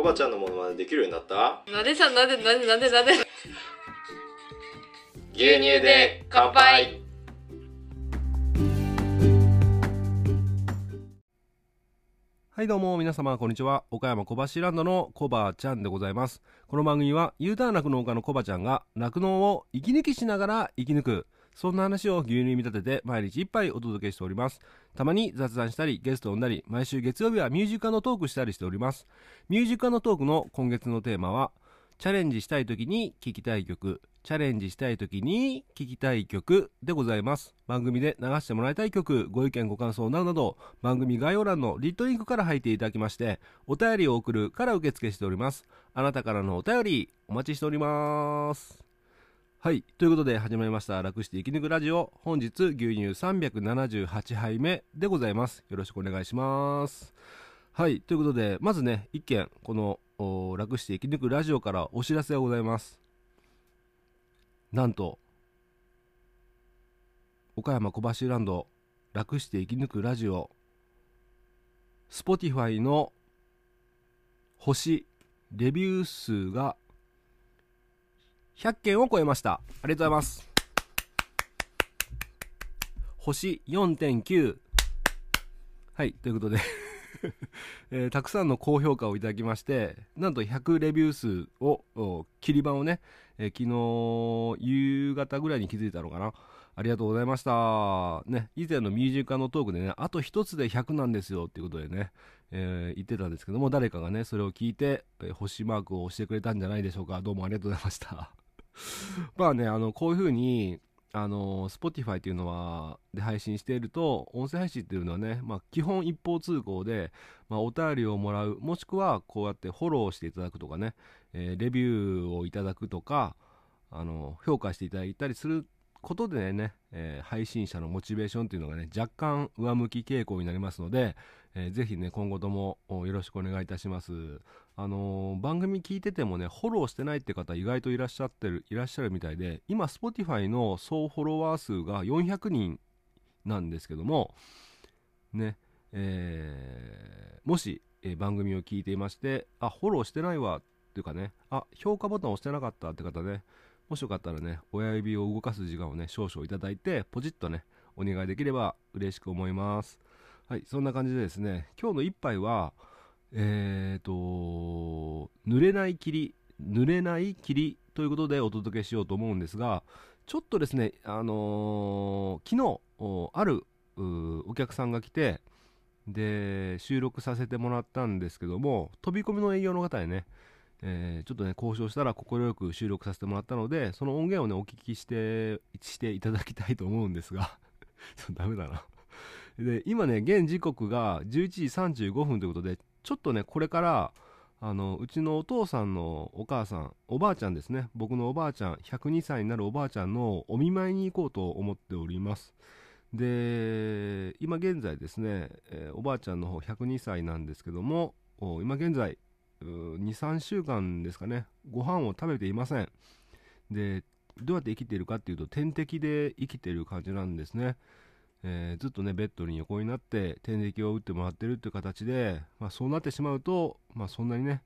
コバちゃんのものまねできるようになった？なんでさなんでなんでなんでなんで牛乳で乾杯。はいどうも皆様こんにちは。岡山小橋ランドのコバちゃんでございます。この番組は U ターン酪農家のコバちゃんが酪農を息抜きしながら生き抜くそんな話を牛乳に見立てて毎日一杯お届けしております。たまに雑談したりゲストを呼んだり毎週月曜日はミュージカルのトークしたりしております。ミュージカルのトークの今月のテーマはチャレンジしたい時に聴きたい曲チャレンジしたい時に聴きたい曲でございます。番組で流してもらいたい曲ご意見ご感想などなど番組概要欄のリットリンクから入っていただきましてお便りを送るから受付しております。あなたからのお便りお待ちしております。はい。ということで始まりました楽して生き抜くラジオ。本日牛乳378杯目でございます。よろしくお願いします。はい。ということでまずね一件この楽して生き抜くラジオからお知らせがございます。なんと岡山小橋ランド楽して生き抜くラジオ。Spotify の星レビュー数が100件を超えました。ありがとうございます。星4.9はいということで。えーたくさんの高評価をいただきましてなんと100レビュー数を切り板をね、えー昨日夕方ぐらいに気づいたのかな。ありがとうございました。ね以前のミュージカルのトークでねあと一つで100なんですよっていうことでね、えー言ってたんですけども誰かがねそれを聞いて、えー星マークを押してくれたんじゃないでしょうか。どうもありがとうございました。まあねあのこういうふうにあの Spotify っていうのはで配信していると音声配信っていうのはね、まあ、基本一方通行で、まあ、お便りをもらうもしくはこうやってフォローしていただくとかね、えーレビューをいただくとかあの評価していただいたりすることでね、えー配信者のモチベーションっていうのがね若干上向き傾向になりますので、えーぜひね今後ともよろしくお願いいたします。あのー番組聞いててもねフォローしてないって方意外といらっしゃってるいらっしゃるみたいで今 Spotify の総フォロワー数が400人なんですけどもねえーもし、えー番組を聞いていましてあフォローしてないわっていうかねあ評価ボタン押してなかったって方ねもしよかったらね親指を動かす時間をね少々いただいてポチッとねお願いできれば嬉しく思います。はいそんな感じでですね今日の一杯はえーと濡れない霧濡れない霧ということでお届けしようと思うんですがちょっとですねあのー昨日あるお客さんが来てで収録させてもらったんですけども飛び込みの営業の方へねえーちょっとね交渉したら快く収録させてもらったのでその音源をねお聞きしてしていただきたいと思うんですが そうダメだな。で今ね現時刻が11時35分ということでちょっとねこれからあのうちのお父さんのお母さんおばあちゃんですね。僕のおばあちゃん102歳になるおばあちゃんのお見舞いに行こうと思っております。で今現在ですね、えーおばあちゃんの方102歳なんですけども今現在23週間ですかね。ご飯を食べていません。でどうやって生きているかっていうと点滴で生きてる感じなんですね、えーずっとねベッドに横になって点滴を打ってもらってるっていう形で、まあ、そうなってしまうと、まあ、そんなにね、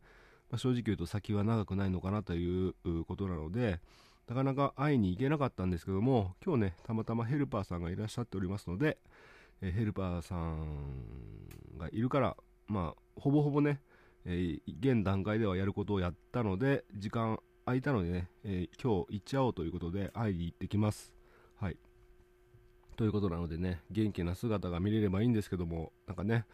まあ正直言うと先は長くないのかなということなのでなかなか会いに行けなかったんですけども今日ねたまたまヘルパーさんがいらっしゃっておりますので、えヘルパーさんがいるからまあほぼほぼねえー現段階ではやることをやったので時間空いたのでね、えー今日行っちゃおうということで会いに行ってきます。はい。ということなのでね元気な姿が見れればいいんですけどもなんかね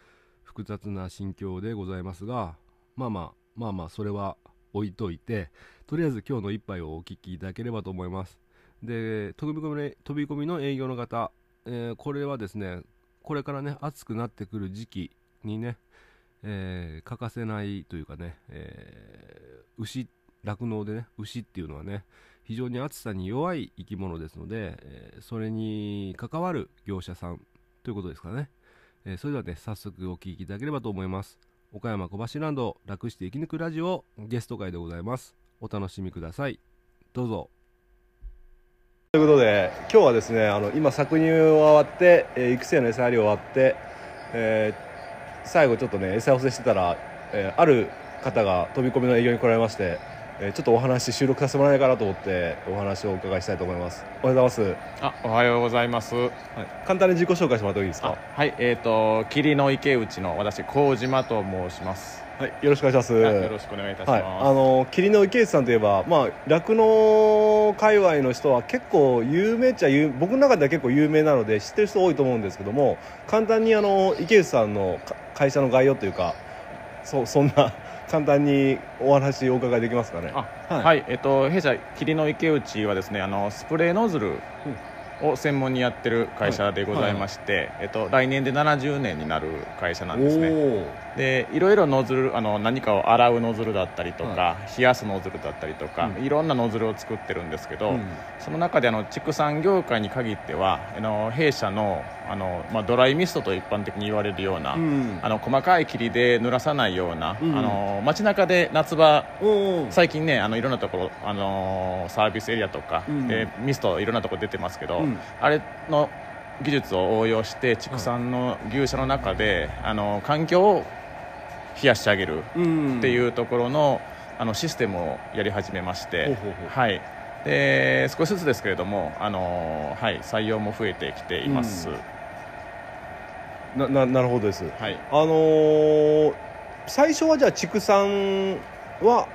複雑な心境でございますがまあまあまあまあそれは置いといてとりあえず今日の一杯をお聞きいただければと思います。で飛び込み飛び込みの営業の方、えーこれはですねこれからね暑くなってくる時期にねえー欠かせないというかね、えー牛酪農でね牛っていうのはね非常に暑さに弱い生き物ですので、えーそれに関わる業者さんということですかね、えーそれではね早速お聞きいただければと思います。岡山小橋ランド楽して生き抜くラジオゲスト会でございます。お楽しみください。どうぞ。ということで今日はですねあの今搾乳終わって、えー育成の餌やり終わって、えー最後ちょっとね餌寄せしてたら、えーある方が飛び込みの営業に来られまして、えーちょっとお話収録させてもらえないかなと思ってお話をお伺いしたいと思います。おはようございます、あおはようございます。はい、簡単に自己紹介してもらってもいいですか？あはい。えっ、と霧の池内の私麹島と申します、はいよろしくお願いします。はいよろしくお願いいたします、はい、あの霧の池内さんといえばまあ酪農界隈の人は結構有名っちゃ有僕の中では結構有名なので知ってる人多いと思うんですけども簡単にあの池内さんのか会社の概要というかそそんな簡単にお話お伺いできますかね。あははいい、えっ、と弊社霧の池内はですねあのスプレーノズルを専門にやってる会社でございまして、えっと、来年で70年になる会社なんですね。おでいろいろノズルあの何かを洗うノズルだったりとか、は冷やすノズルだったりとか、うん。いろんなノズルを作ってるんですけど、うん。その中であの畜産業界に限ってはあの弊社のあの、まあ、ドライミストと一般的に言われるような、うん。あの細かい霧で濡らさないような、うん。あの街中で夏場お最近ねあのいろんなところ、あのサービスエリアとか、うん。でミストいろんなところ出てますけど、うんあれの技術を応用して畜産の牛舎の中で、あの環境を冷やしてあげるうん。っていうところのあのシステムをやり始めまして、はい、で少しずつですけれども、あのはい、採用も増えてきています、うん。なななるほどです。はい、あのー最初はじゃあ畜産は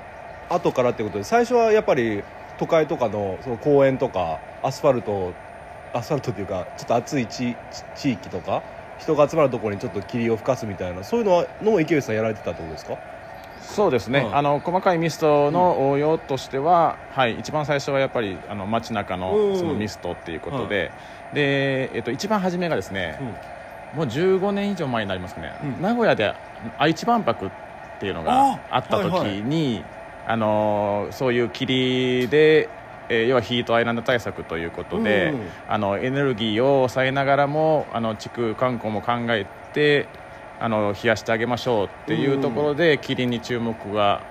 後からってことで最初はやっぱり都会とかのその公園とかアスファルトアスファルトっていうかちょっと暑い地地域とか人が集まるところにちょっと霧を吹かすみたいなそういうのはのも池内さんやられてたってことですか？そうですね、うん。あの細かいミストの応用としては、はい、一番最初はやっぱりあの街中うんのそのミストっていうことで、でえっと、一番初めがですね、もう15年以上前になりますかね、うん。名古屋で愛知万博っていうのがあった時に、あのそういう霧で、えー要はヒートアイランド対策ということで、うんあのエネルギーを抑えながらもあの地区観光も考えてあの冷やしてあげましょうっていうところで霧に注目が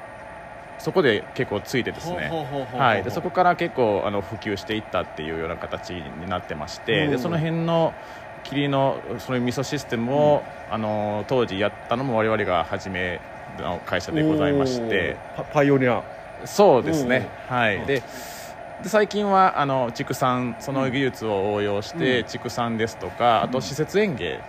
そこで結構ついてですね。そこから結構あの普及していったっていうような形になってまして、うん。でその辺の霧のそういう味噌システムを、あの当時やったのも我々が初めの会社でございまして。パパイオニア。そうですね、はい、うん。でで最近はあの畜産その技術を応用して、うん。畜産ですとかあと施設園芸、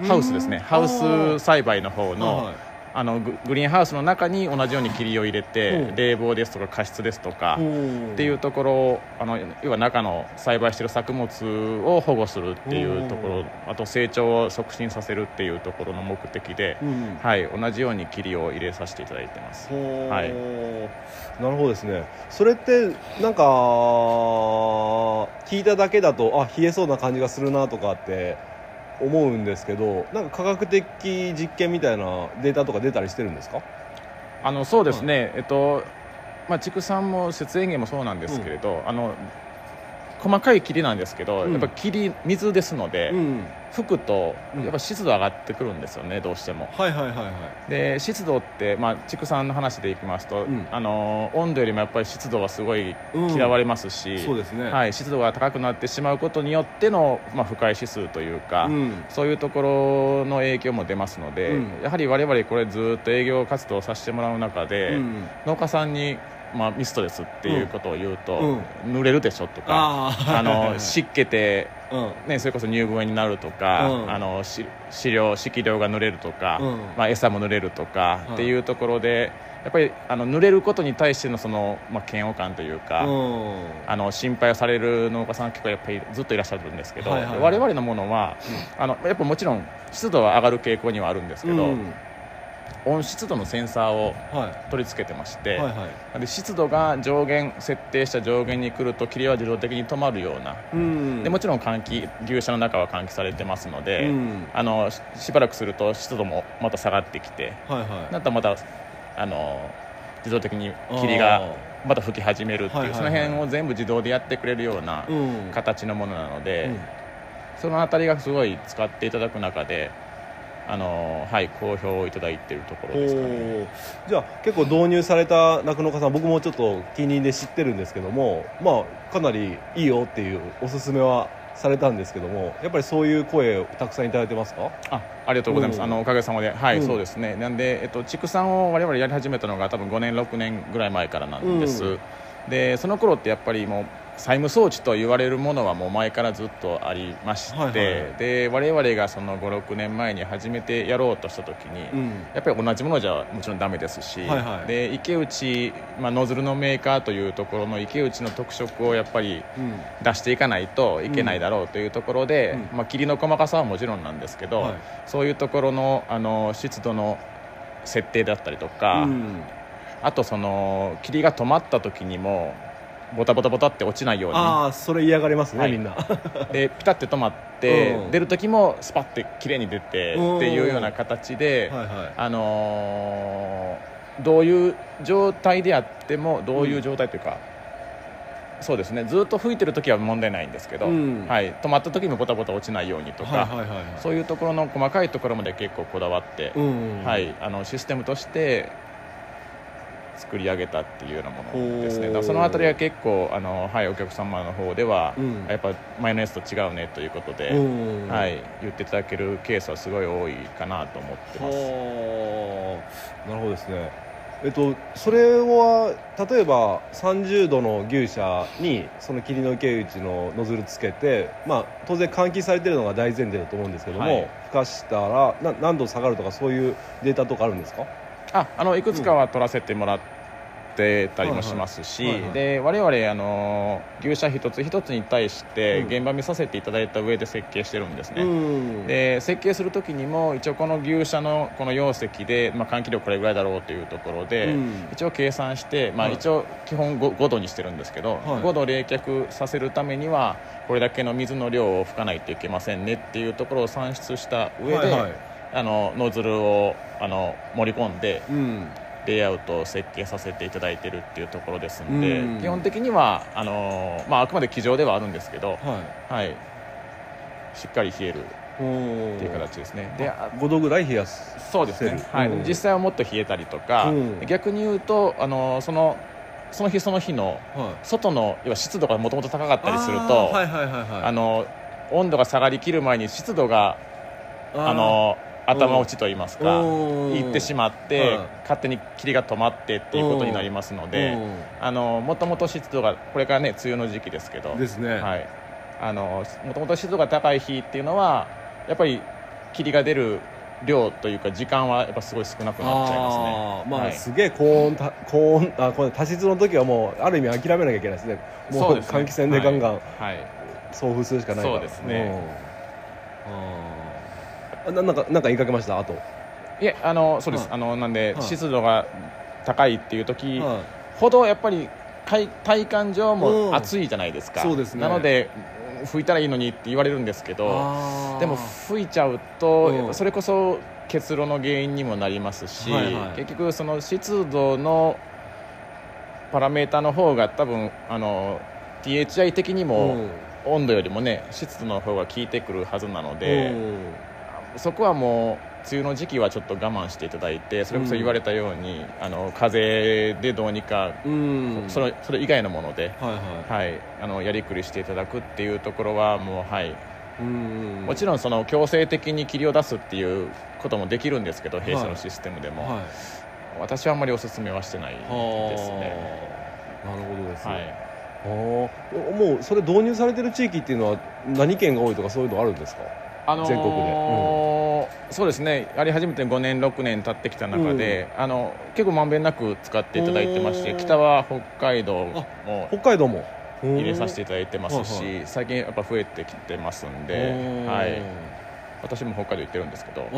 うん。ハウスですね、ハウス栽培の方の,、はいあのググリーンハウスの中に同じように霧を入れて、う。ん冷房ですとか加湿ですとか、っていうところをあの要は中の栽培している作物を保護するっていうところあと成長を促進させるっていうところの目的で、うん。はい、同じように霧を入れさせていただいてます。はい。なるほどですね。それってなんか聞いただけだとあ冷えそうな感じがするなとかって思うんですけどなんか科学的実験みたいなデータとか出たりしてるんですか？あのそうですね、えっとまあ、畜産も設園芸もそうなんですけれど、あの細かい霧なんですけど、うん。やっぱ霧水ですので、ん。吹くとうん。やっぱ湿度上がってくるんですよねどうしても。はいはいはいはい。で湿度って、まあ、畜産の話でいきますと、うん。あの温度よりもやっぱり湿度はすごいうん。嫌われますし、そうですね。はい、湿度が高くなってしまうことによっての、まあ、不快指数というか、うん。そういうところの影響も出ますので、うん。やはり我々これずっと営業活動をさせてもらう中で、うん。農家さんに、まあ、ミストですっていうことを言うと、うん。濡れるでしょとかあの 湿気て、うん。ね、それこそ乳笛になるとか、うん。あのし飼料飼料が濡れるとか、うん。まあ、餌も濡れるとか、はい。っていうところでやっぱりあの濡れることに対してのその、まあ、嫌悪感というか、うん。あの心配をされる農家さん結構やっぱりずっといらっしゃるんですけど、はいはいはい。我々のものは、あのやっぱもちろん湿度は上がる傾向にはあるんですけど、うん温湿度のセンサーをは取り付けてまして、で湿度が上限設定した上限に来ると霧は自動的に止まるような。うん。でもちろん換気牛舎の中は換気されてますので、うん。あのししばらくすると湿度もまた下がってきてはいはい。なったらまたあの自動的に霧がまた吹き始めるっていう、その辺を全部自動でやってくれるようなうん。形のものなので、うん。そのあたりがすごい使っていただく中であの、はい、好評をいただいているところですかね。じゃあ結構導入された酪農家さん僕もちょっと近隣で知ってるんですけどもまあかなりいいよっていうおすすめはされたんですけどもやっぱりそういう声をたくさんいただいてますか？あありがとうございます、うん。あのおかげさまで。はい、うん。そうですね。なんで、えっと、畜産を我々やり始めたのが多分5年6年ぐらい前からなんです、うん。でその頃ってやっぱりもう債務装置と言われるものはもう前からずっとありまして、はいはい。で我々がその56年前に始めてやろうとした時に、うん。やっぱり同じものじゃもちろんダメですし、はいはい。で池内、まあ、ノズルのメーカーというところの池内の特色をやっぱりうん。出していかないといけないだろうというところで、うん。まあ、霧の細かさはもちろんなんですけど、はい。そういうところのあの湿度の設定だったりとか、うん。あとその霧が止まった時にもボタボタボタって落ちないようにああそれ嫌がりますね、はい。みんな。でピタッて止まって、うん。出る時もスパッて綺麗に出てうんっていうような形で、はいはい。あのーどういう状態であってもどういう状態というか、そうですね。ずっと吹いてる時は問題ないんですけど、うん。はい、止まった時もボタボタ落ちないようにとか、はいはいはいはい。そういうところの細かいところまで結構こだわって、うん。はい、あのシステムとして作り上げたっていうようなものですね。だからそのあたりは結構あの、はい、お客様の方では、うん。やっぱ前のやつと違うねということで、う。んはい、言っていただけるケースはすごい多いかなと思ってます。はあなるほどですね。えっとそれは例えば30度の牛舎にその霧の池内のノズルつけて、まあ、当然換気されてるのが大前提だと思うんですけども、はい。ふかしたらな何度下がるとかそういうデータとかあるんですか？ああのいくつかは取らせてもらってたりもしますし、はいはいはい。はいで我々あの牛舎一つ一つに対してうん。現場見させていただいた上で設計してるんですね、ん。で設計する時にも一応この牛舎のこの容積で、まあ、換気量これぐらいだろうというところで、うん。一応計算して、まあ、はい。一応基本 5, 5度にしてるんですけど、はい。5度冷却させるためにはこれだけの水の量を吹かないといけませんねっていうところを算出した上で、はいはい。あのノズルをあの盛り込んでうんレイアウトを設計させていただいてるっていうところですんで、うん。基本的にはあの、まあ、あくまで机上ではあるんですけど、ははい、しっかり冷えるっていう形ですね。であ5度ぐらい冷やすそうですね、はい。うん。実際はもっと冷えたりとか、うん。逆に言うとあのそのその日その日のはい。外の要は湿度がもともと高かったりするとあーはいはいはいはい。あの温度が下がりきる前に湿度があの頭落ちと言いますかうん。いってしまって、はい勝手に霧が止まってっていうことになりますので、あのもともと湿度がこれからね梅雨の時期ですけどですね。はい、あのもともと湿度が高い日っていうのはやっぱり霧が出る量というか時間はやっぱすごい少なくなっちゃいますね。あーまあ、はい。すげえ高温た高温あこれ多湿の時はもうある意味諦めなきゃいけないですね。もそう換気扇でガンガンはい。はい。送風するしかないから。そうですね。うんあななんかなんか言いかけました？あと。いえあのそうです、はい。あのなんで、はい。湿度が高いっていう時はほどやっぱり体体感上うん。も暑いじゃないですか、そうですね。なのでうん吹いたらいいのにって言われるんですけどあー。でも吹いちゃうと、うん。それこそ結露の原因にもなりますし、はいはい。結局その湿度のパラメータの方が多分あの THI 的にもうん。温度よりもね湿度の方が効いてくるはずなので、うんそこはもう梅雨の時期はちょっと我慢していただいてそれこそ言われたように、あの風でどうにか、うん。それそれ以外のもので、はいははい、あのやりくりしていただくっていうところはもう、はい、いうんもちろんその強制的に霧を出すっていうこともできるんですけど弊社のシステムでも、はい。私はあんまりお勧めはしてないですね。はあ。なるほどです、はい。あー。もうそれ導入されてる地域っていうのは何県が多いとかそういうのあるんですか？あのー全国でそうですね。やり始めて5年6年経ってきた中で、あの結構まんべんなく使っていただいてまして北は北海道も北海道も。入れさせていいただいてますし、はい最近やっぱ増えてきてますんで、はい、私も北海道行ってるんですけど、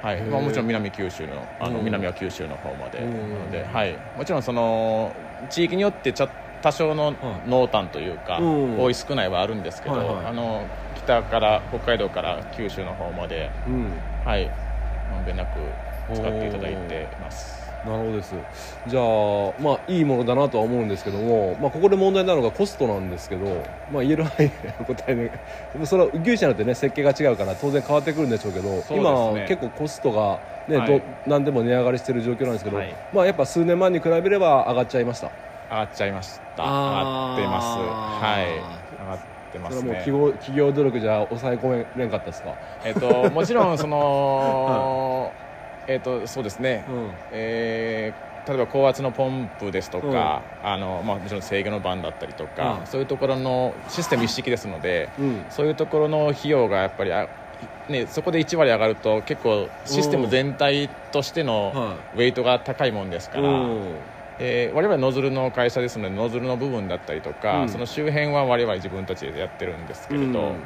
はい。まあ、もちろん南九州のあのうん。南は九州の方までなうん。ので、はい、もちろんその地域によってちょ多少の濃淡というか、うん。多い少ないはあるんですけど、はいはい。あの北から北海道から九州の方まで、うん。はい、まんべんなく使っていただいてます。なるほどです。じゃあまあいいものだなとは思うんですけども、まあ、ここで問題なのがコストなんですけど、まあ、言える範囲でお答えででも それは牛舎によってね設計が違うから当然変わってくるんでしょうけどすね。今結構コストが、ねはい。ど何でも値上がりしてる状況なんですけど、はい。まあ、やっぱ数年前に比べれば上がっちゃいました。上がっちゃいました。上がってます。はいってまそれはもうすね企業企業努力じゃ抑え込めれんかったですか？えっともちろんその、えっとそうですね、うん。えー例えば高圧のポンプですとか、あのまあ、もちろん制御の板だったりとか、うん。そういうところのシステム一式ですので、うん。そういうところの費用がやっぱりあ、ね、そこで1割上がると結構システム全体としてのはウェイトが高いもんですから、うんえー我々はノズルの会社ですのでノズルの部分だったりとか、うん。その周辺は我々自分たちでやってるんですけれど、うん。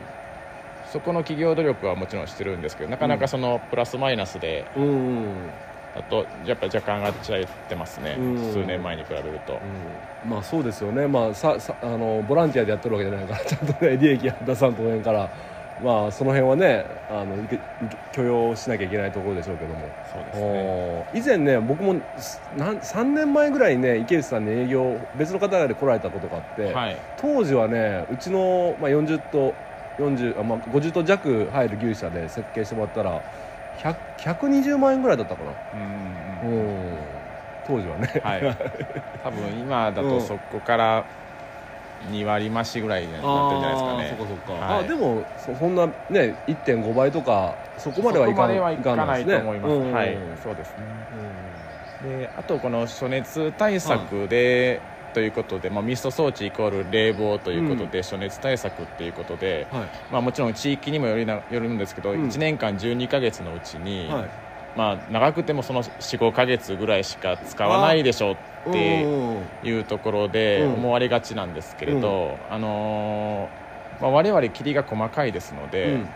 そこの企業努力はもちろんしてるんですけどなかなかそのプラスマイナスでうんあとやっぱり若干上がっちゃってますね、うん。数年前に比べると、うん。まあそうですよね、まあ、ささあのボランティアでやってるわけじゃないから ちゃんとね利益は出さんと思えんから、まあ、その辺はねあの許容しなきゃいけないところでしょうけども、そうですね。以前ね僕もすなん3年前ぐらいにね池内さんに営業別の方で来られたことがあって、はい。当時はねうちの、まあ、40と40あ、まあ、50と弱入る牛舎で設計してもらったら100 120万円ぐらいだったかな、うんうんうんうん、当時はね、はい。多分今だうん。とそこから2割増しぐらいになってるんじゃないですかね。そっかそっか、はい。あでもそそんなね1.5倍とかそこまではいかないと思います、うんはい。そうですねであとこの暑熱対策で、ということで、まあ、ミスト装置イコール冷房ということで、暑熱対策っていうことで、はい。まあ、もちろん地域にもよりなよるんですけど、うん。1年間12か月のうちに、はいまあ、長くてもその45か月ぐらいしか使わないでしょうってうんいうところでうん。思われがちなんですけれど、あのーまあ、我々霧が細かいですので、うん。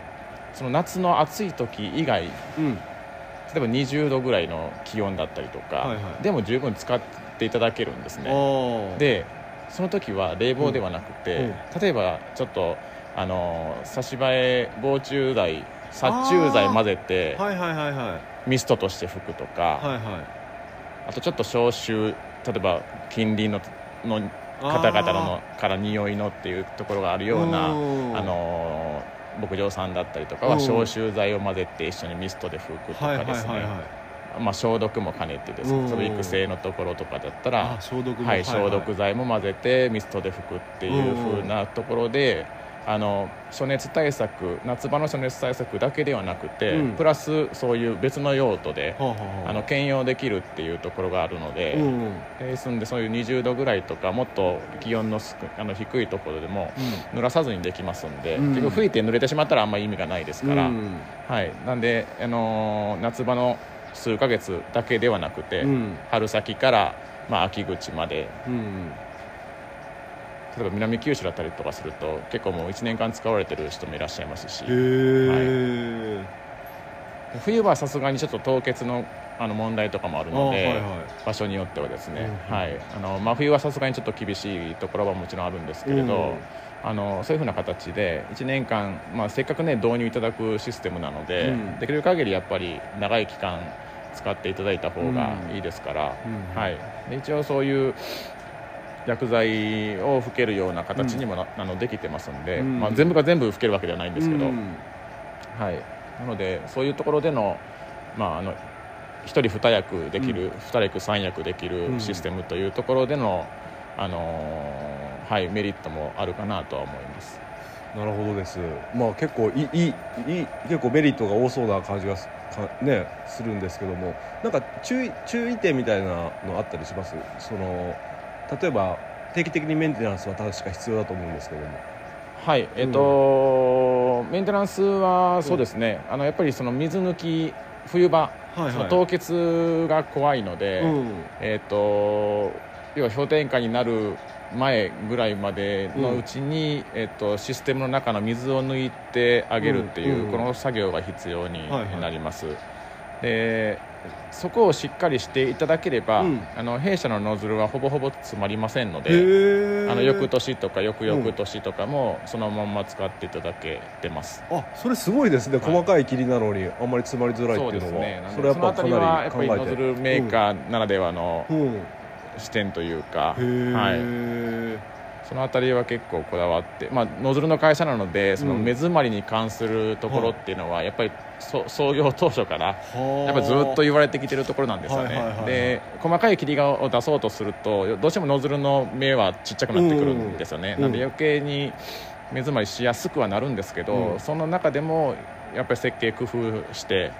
その夏の暑い時以外うん。例えば20度ぐらいの気温だったりとか、はいはい。でも十分使っていただけるんですね。でその時は冷房ではなくて、うん。例えばちょっとあの差し替え防虫剤殺虫剤混ぜてはいはいはいはいミストとして吹くとか、はいはい。あとちょっと消臭例えば近隣のの方々のから匂いのっていうところがあるようなうんあの牧場さんだったりとかはうん消臭剤を混ぜて一緒にミストで吹くとかですね、はいはいまあ、消毒も兼ねてですうんねその育成のところとかだったあら、消毒もはい、消毒剤も混ぜてミストで吹くっていう風なところで、あの暑熱対策夏場の暑熱対策だけではなくて、うん。プラスそういう別の用途で、はあはあはあ。あの兼用できるっていうところがあるので、うんですんでそういう20度ぐらいとかもっと気温のあの低いところでも濡らさずにできますんで、うん。結局吹いて濡れてしまったらあんまり意味がないですから、うん。はい、なんで、あのー夏場の数ヶ月だけではなくて、うん。春先から、まあ、秋口までうん例えば南九州だったりとかすると結構もう1年間使われてる人もいらっしゃいますし。へえ冬はさすがにちょっと凍結のあの問題とかもあるあので、はいはい。場所によってはですね、うんはい、あの真冬はさすがにちょっと厳しいところはもちろんあるんですけれど、うん。あのそういうふうな形で1年間、まあ、せっかくね導入いただくシステムなので、うん。できる限りやっぱり長い期間使っていただいた方がいいですから、うん。はい、で一応そういう薬剤を吹けるような形にもな,、あのできてますんで、うん。まあ、全部が全部吹けるわけではないんですけど、うん。はい、なのでそういうところでの,、まあ、あの1人2役できる、2役3役できるシステムというところでの、あのーはい、メリットもあるかなとは思います。なるほどです。まあ結構いいいいいい結構メリットが多そうな感じがすかねするんですけども。なんか注意注意点みたいなのあったりします？その例えば定期的にメンテナンスは確か必要だと思うんですけども。はいえっとメンテナンスはそうですね、あのやっぱりその水抜き冬場、はいその凍結が怖いので、うん。えっと要は氷点下になる前ぐらいまでのうちに、えっとシステムの中の水を抜いてあげるっていう、うん。うん。この作業が必要にはいはい。なります、でそこをしっかりしていただければ、うん。あの弊社のノズルはほぼほぼ詰まりませんので、へあの翌年とか翌々年とかもそのまんま使っていただけてます、あそれすごいですね、はい。細かい霧なのにあんまり詰まりづらいっていうのは。ですね。それはやっぱりノズルメーカーならではのうん、うん。視点というか、はいそのあたりは結構こだわって、まあ、ノズルの会社なのでそのうん。目詰まりに関するところっていうのはやっぱりそ創業当初からはあ。やっぱりずっと言われてきてるところなんですよね、で細かい霧を出そうとするとどうしてもノズルの目はちっちゃくなってくるんですよね、うん。なんで余計に目詰まりしやすくはなるんですけど、うん。その中でもやっぱり設計工夫して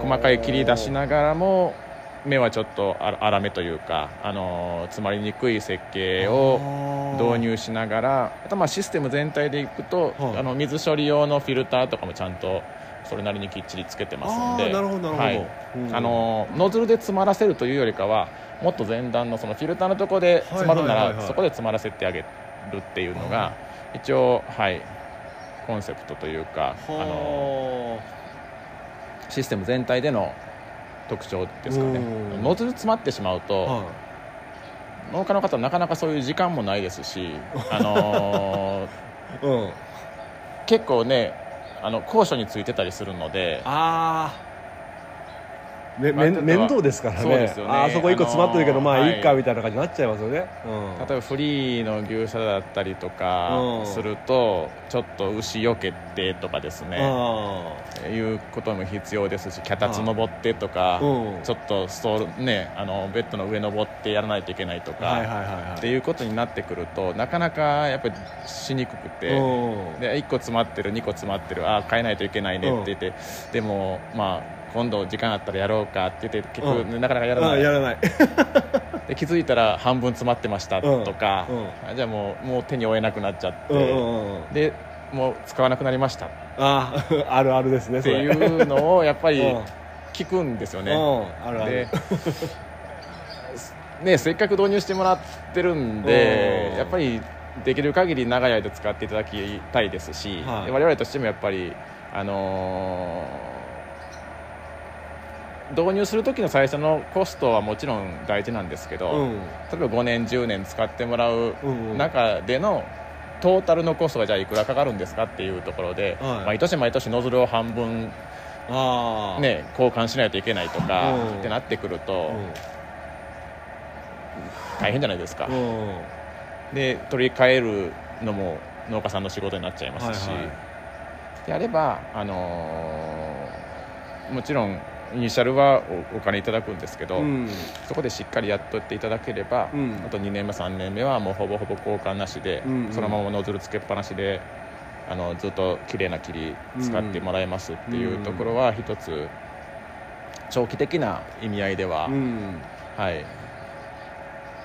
細かい切り出しながらも目はちょっとあ粗めというか、あのー詰まりにくい設計を導入しながらあとまあシステム全体でいくと、はい。あの水処理用のフィルターとかもちゃんとそれなりにきっちりつけてますんであーなるほどなるほど。はい。うん。あのノズルで詰まらせるというよりかはもっと前段のそのフィルターのところで詰まるならそこで詰まらせてあげるっていうのが一応はいコンセプトというかあのシステム全体での特徴ですかね。うん。ノズル詰まってしまうと、は農家の方はなかなかそういう時間もないですし、あのーいうん。結構ねあの高所についてたりするのでああめまあめん面倒ですからね。そね。あーそこ一個詰まってるけど、あのーまあいいかはい。みたいな感じになっちゃいますよね、うん、例えばフリーの牛舎だったりとかうんするとちょっと牛よけてとかですね。あいうことも必要ですし脚立登ってとかうん。ちょっとストールねあのベッドの上登ってやらないといけないとか、あはいはいはいはい。っていうことになってくるとなかなかやっぱりしにくくて。うん。で1個詰まってる2個詰まってるああ変えないといけないねって言って、でもまあ今度時間あったらやろうかって言って結局、うなかなかやらない。あやらない。で気づいたら半分詰まってましたうん。とか、うあじゃあもうもう手に負えなくなっちゃって、うんうんうん。でもう使わなくなりました。っあー あるあるですねそてれいうのをやっぱりうん。聞くんですよね、うんあるある。で ね、せっかく導入してもらってるんでうん。やっぱりできる限り長い間使っていただきたいですし、はい。で我々としてもやっぱり、あのー導入する時の最初のコストはもちろん大事なんですけど、うん。例えば5年10年使ってもらう中でのトータルのコストがじゃあいくらかかるんですかっていうところで、はい。毎年毎年ノズルを半分、ね、交換しないといけないとか、うん。ってなってくると、う大変じゃないですか、で取り替えるのも農家さんの仕事になっちゃいますし、はいはい。であれば、あのーもちろんイニシャルはおお金いただくんですけど、うん。そこでしっかりやっとっていただければ、うん。あと2年目3年目はもうほぼほぼ交換なしで、うん。うんそのままノズルつけっぱなしであのずっと綺麗な霧使ってもらえますっていうところは一つ長期的な意味合いでは、うん。はい。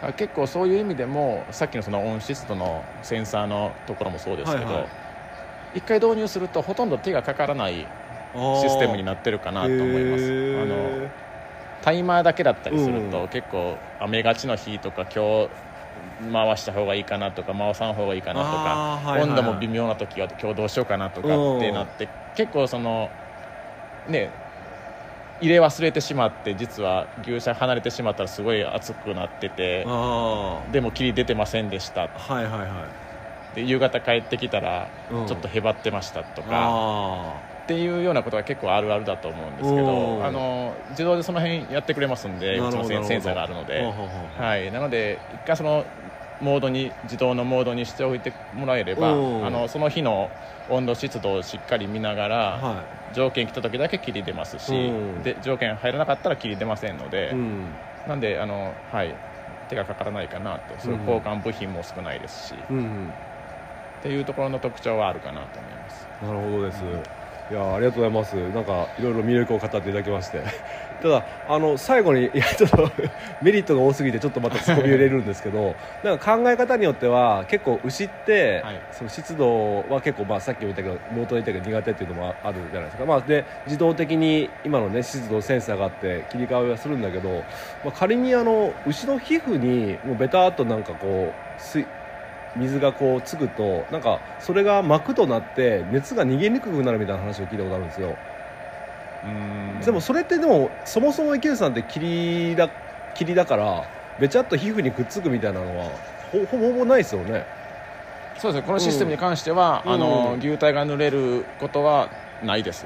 あ結構そういう意味でもさっきのその温湿度のセンサーのところもそうですけど、はいはい。一回導入するとほとんど手がかからないシステムになってるかなと思います。あのタイマーだけだったりすると、うん。結構雨がちの日とか今日回した方がいいかなとか回さん方がいいかなとか、はいはい温度も微妙な時は今日どうしようかなとかってなって結構そのね入れ忘れてしまって実は牛舎離れてしまったらすごい熱くなっててあでも霧出てませんでした。あはいはいはい。で夕方帰ってきたらうん。ちょっとへばってましたとか、あっていうようなことが結構あるあるだと思うんですけうんどあの自動でその辺やってくれますんでセンサーがあるので。はい、なので一回そのモードに自動のモードにしておいてもらえればうんあのその日の温度湿度をしっかり見ながら、は条件来た時だけ霧出ますし、うん。で条件入らなかったら霧出ませんので、いうん。なんであの、はい、手がかからないかなと。そういう交換部品も少ないですし、っうん。ていうところの特徴はあるかなと思います。なるほどです、いやありがとうございます。なんかいろいろ魅力を語っていただきまして。ただあの最後に いやちょっと メリットが多すぎてちょっとまたツッコミ入れるんですけどなんか考え方によっては結構牛って、はい。その湿度は結構、まあ、さっきも言ったけど冒頭で言ったけど苦手っていうのもあるじゃないですか、まあ、で自動的に今の、ね、湿度センサーがあって切り替えはするんだけど、まあ、仮にあの牛の皮膚にもうベターっとなんかこう水水がこうつくとなんかそれが膜となって熱が逃げにくくなるみたいな話を聞いたことあるんですよ、うん。でもそれってでもそもそも池内さんって霧だ霧だからべちゃっと皮膚にくっつくみたいなのはほほぼほぼないですよね。そうですね。このシステムに関しては、うん。あのうん。牛体が濡れることはないです、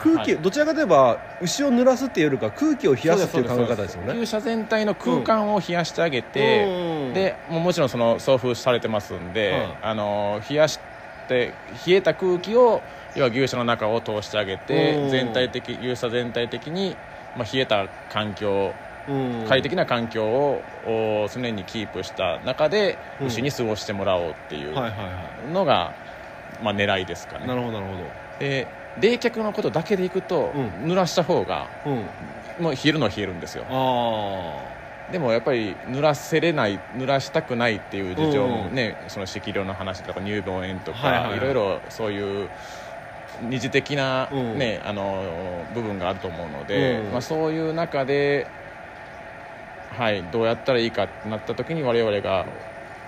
空気、はどちらかといえば牛を濡らすっていうよりか空気を冷やすっていう考え方ですよね。牛舎全体の空間を冷やしてあげて、うんでもちろんその送風されてますんで、はいあの冷やして冷えた空気を要は牛舎の中を通してあげてうん。全体的牛舎全体的に、まあ、冷えた環境うん。快適な環境をお常にキープした中でうん。牛に過ごしてもらおうっていうのが、まあ、狙いですかね。なるほどなるほで冷却のことだけでいくと、うん。濡らした方がどうん。もう冷えるのは冷えるんですよ。あでもやっぱり濡らせれない濡らしたくないっていう事情もうん。ね、その色量の話とか乳房炎とか、はいはいはい。いろいろそういう二次的な、うん。ねあの部分があると思うので、うん。まあ、そういう中で、はい、どうやったらいいかってなった時に我々が、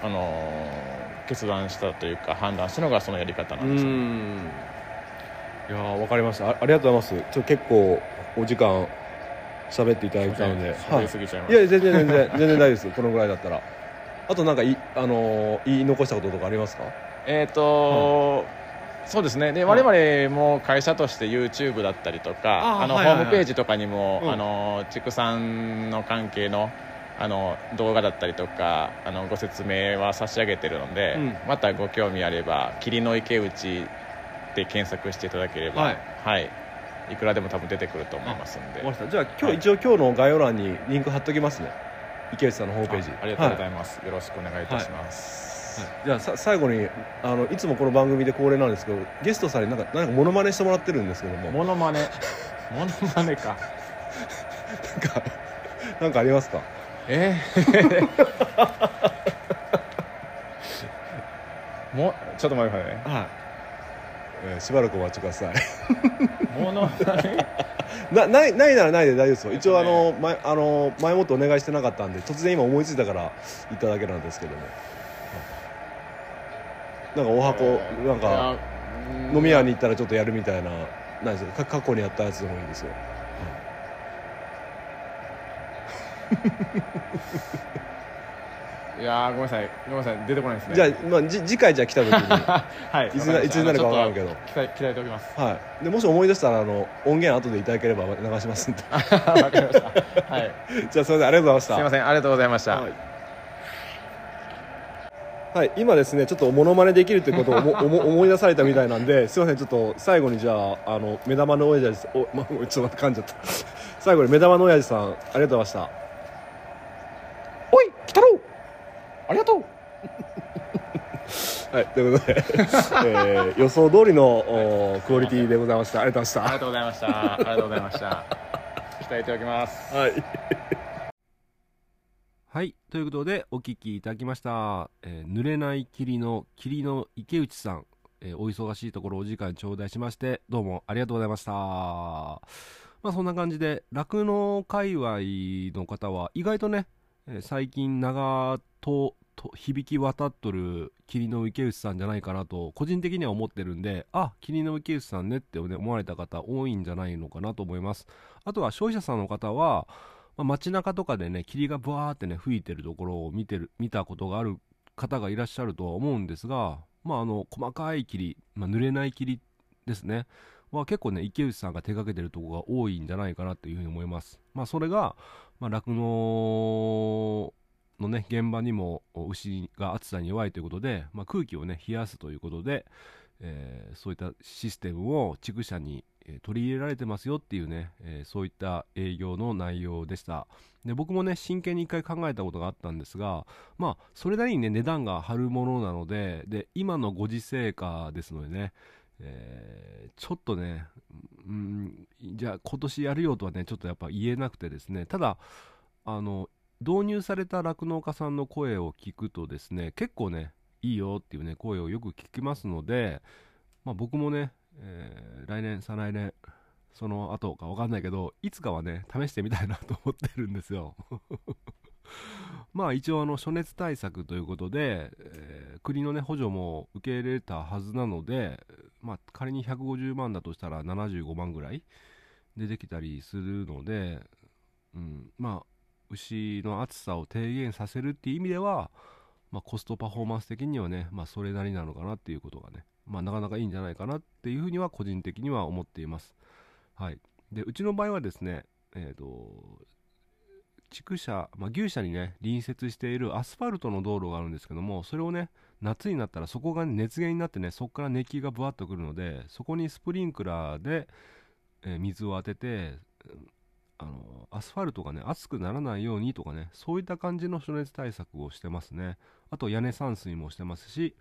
あの決断したというか判断したのがそのやり方なうんですよ、ん。いやーわかりましたあありがとうございます。ちょっと結構お時間喋っていただいたので、喋りすぎちゃいまいす、や全然全然全然大丈夫です。このぐらいだったら。あとなんかいあのー言い残したこととかありますか？えっ、と、そうですね。ではい。我々も会社として YouTube だったりとかあの、ホームページとかにも、うん。あの畜産の関係のあの動画だったりとかあのご説明は差し上げてるので、うん。またご興味あれば「霧の池内」で検索していただければ、はい。はい、いくらでも多分出てくると思いますんで。じゃあ今日、はい。一応今日の概要欄にリンク貼っときますね。池内さんのホームページ。あありがとうござはいます、よろしくお願いいたします、はい。じゃあさ最後にあのいつもこの番組で恒例なんですけどゲストさんになんかなんかモノマネしてもらってるんですけども。モノマネ。モノマネか。なんかなんかありますか？え？ー もうちょっと待ってくださいね。はい、えーしばらくお待ちくださいモノマネなないないならないで大丈夫ですよ。一応あの前あの前もってお願いしてなかったんで突然今思いついたから言っただけなんですけども、なんかお箱なんか飲み屋に行ったらちょっとやるみたいなないですか過去にやったやつでもいいですよ。いやーごめんなさい。ごめんなさい。出てこないですね。じゃあ、まあ、じ次回じゃあ来た時に。はいいつないつになるかわからんけど。期待期待しておきます。はい、でもし思い出したらあの音源後でいただければ流しますんで。わかりました。はい。じゃあそれでありがとうございました。すいません。ありがとうございました、はい、はい、今ですねちょっとモノマネできるということを思思思い出されたみたいなんですいません。ちょっと最後にじゃああの目玉の親父お、ま、ちょっと待って噛んじゃった。最後に目玉の親父さんありがとうございました。おい鬼太郎ありがとう はいということで、えー予想通りのおクオリティでございましたありがとうございまありがとうございましたありがとうございました期待しておきますしたはい はい。ということで、お聞きいただきました。えー濡れない霧の霧の池内さん、えーお忙しいところお時間頂戴しまして、どうもありがとうございました。まあそんな感じで、酪農界隈の方は意外とね、えー最近長とと響き渡っとる霧の池内さんじゃないかなと個人的には思ってるんであ霧の池内さんねって、思われた方多いんじゃないのかなと思います。あとは消費者さんの方はまあ、街中とかでね霧がブワーってね吹いてるところを見てる見たことがある方がいらっしゃるとは思うんですが、まあ、あの細かい霧、まあ、濡れない霧ですね。は結構ね池内さんが手掛けてるとこが多いんじゃないかなというふうに思います、まあ、それがまあ酪農のね現場にも牛が暑さに弱いということで、まあ、空気をね冷やすということで、えーそういったシステムを畜舎に取り入れられてますよっていうね、えーそういった営業の内容でした。で僕もね真剣に一回考えたことがあったんですがまあそれなりにね値段が張るものなのでで今のご時世下ですのでねえーちょっとね、うん、じゃあ今年やるよとはねちょっとやっぱ言えなくてですね。ただあの導入された酪農家さんの声を聞くとですね結構ねいいよっていうね声をよく聞きますので、まあ、僕もね、えー来年再来年その後か分かんないけどいつかはね試してみたいなと思ってるんですよ。まあ一応あの暑熱対策ということで、えー国のね補助も受け入れたはずなのでまあ仮に150万だとしたら75万ぐらいでできたりするので、うん、まあ牛の暑さを低減させるっていう意味では、まあ、コストパフォーマンス的にはね、まあ、それなりなのかなっていうことがね、まあ、なかなかいいんじゃないかなっていうふうには個人的には思っています。はい、でうちの場合はですね、えー、と畜舎、まあ、牛舎にね隣接しているアスファルトの道路があるんですけどもそれをね夏になったらそこが熱源になってねそこから熱気がぶわっとくるのでそこにスプリンクラーで、えー水を当ててあのアスファルトがね熱くならないようにとかねそういった感じの暑熱対策をしてますねあと屋根散水もしてますし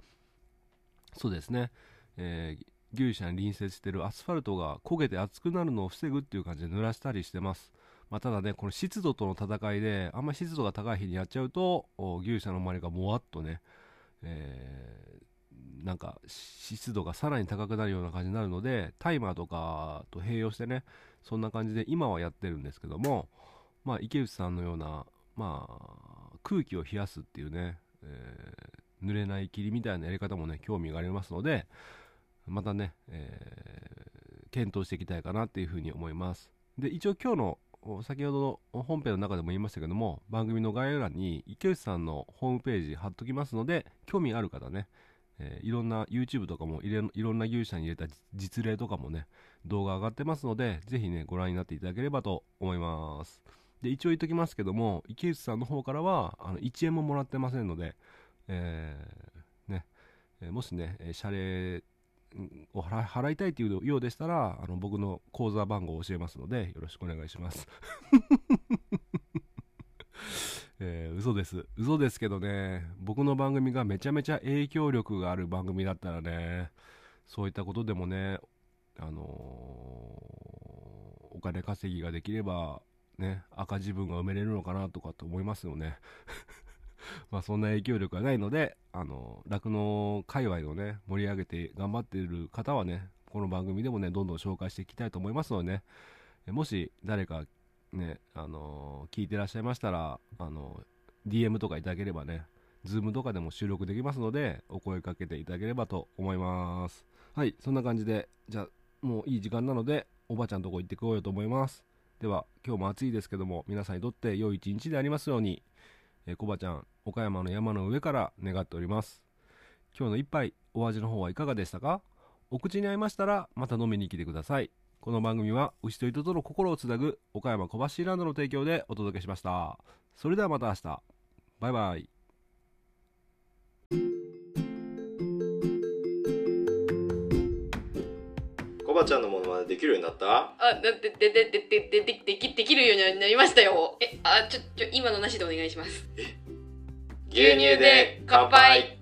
そうですね、えー牛舎に隣接してるアスファルトが焦げて熱くなるのを防ぐっていう感じで濡らしたりしてます。まあ、ただね、この湿度との戦いで、あんま湿度が高い日にやっちゃうと、牛舎の周りがもわっとね、えーなんか湿度がさらに高くなるような感じになるので、タイマーとかと併用してね、そんな感じで今はやってるんですけども、まあ、池内さんのような、まあ、空気を冷やすっていうね、えー濡れない霧みたいなやり方もね、興味がありますので、またね、えー検討していきたいかなっていうふうに思います。で、一応今日の先ほどの本編の中でも言いましたけども、番組の概要欄に池内さんのホームページ貼っときますので、興味ある方ね、えーいろんな YouTube とかもいろんな牛舎に入れた実例とかもね、動画上がってますので、ぜひね、ご覧になっていただければと思います。で、一応言っときますけども、池内さんの方からは、あの1円ももらってませんので、えーね、えもしね、謝礼を払払いたいというようでしたら、あの僕の口座番号を教えますので、よろしくお願いします。えー嘘です。嘘ですけどね、僕の番組がめちゃめちゃ影響力がある番組だったらね、そういったことでもね、あのーお金稼ぎができれば、ね、赤字分が埋めれるのかなとかと思いますよね。まあそんな影響力がないので、あの、酪農界隈をね、盛り上げて頑張っている方はね、この番組でもね、どんどん紹介していきたいと思いますのでね、もし誰かね、あの聞いてらっしゃいましたら、あの DM とかいただければね、ズームとかでも収録できますので、お声かけていただければと思います。はい、そんな感じで、じゃあ、もういい時間なので、おばちゃんとこ行ってこようと思います。では、今日も暑いですけども、皆さんにとって良い一日でありますように、えー、こばちゃん、岡山の山の上から願っております。今日の一杯、お味の方はいかがでしたか？お口に合いましたら、また飲みに来てください。この番組は、牛と人との心をつなぐ、岡山小橋ランドの提供でお届けしました。それではまた明日。バイバイ。コバちゃんのものまねできるようになった？あ、で、で、で、で、で、で、で、で、でき、できるようになりましたよ。え、あ、ちょ、ちょ、今のなしでお願いします。牛乳で乾杯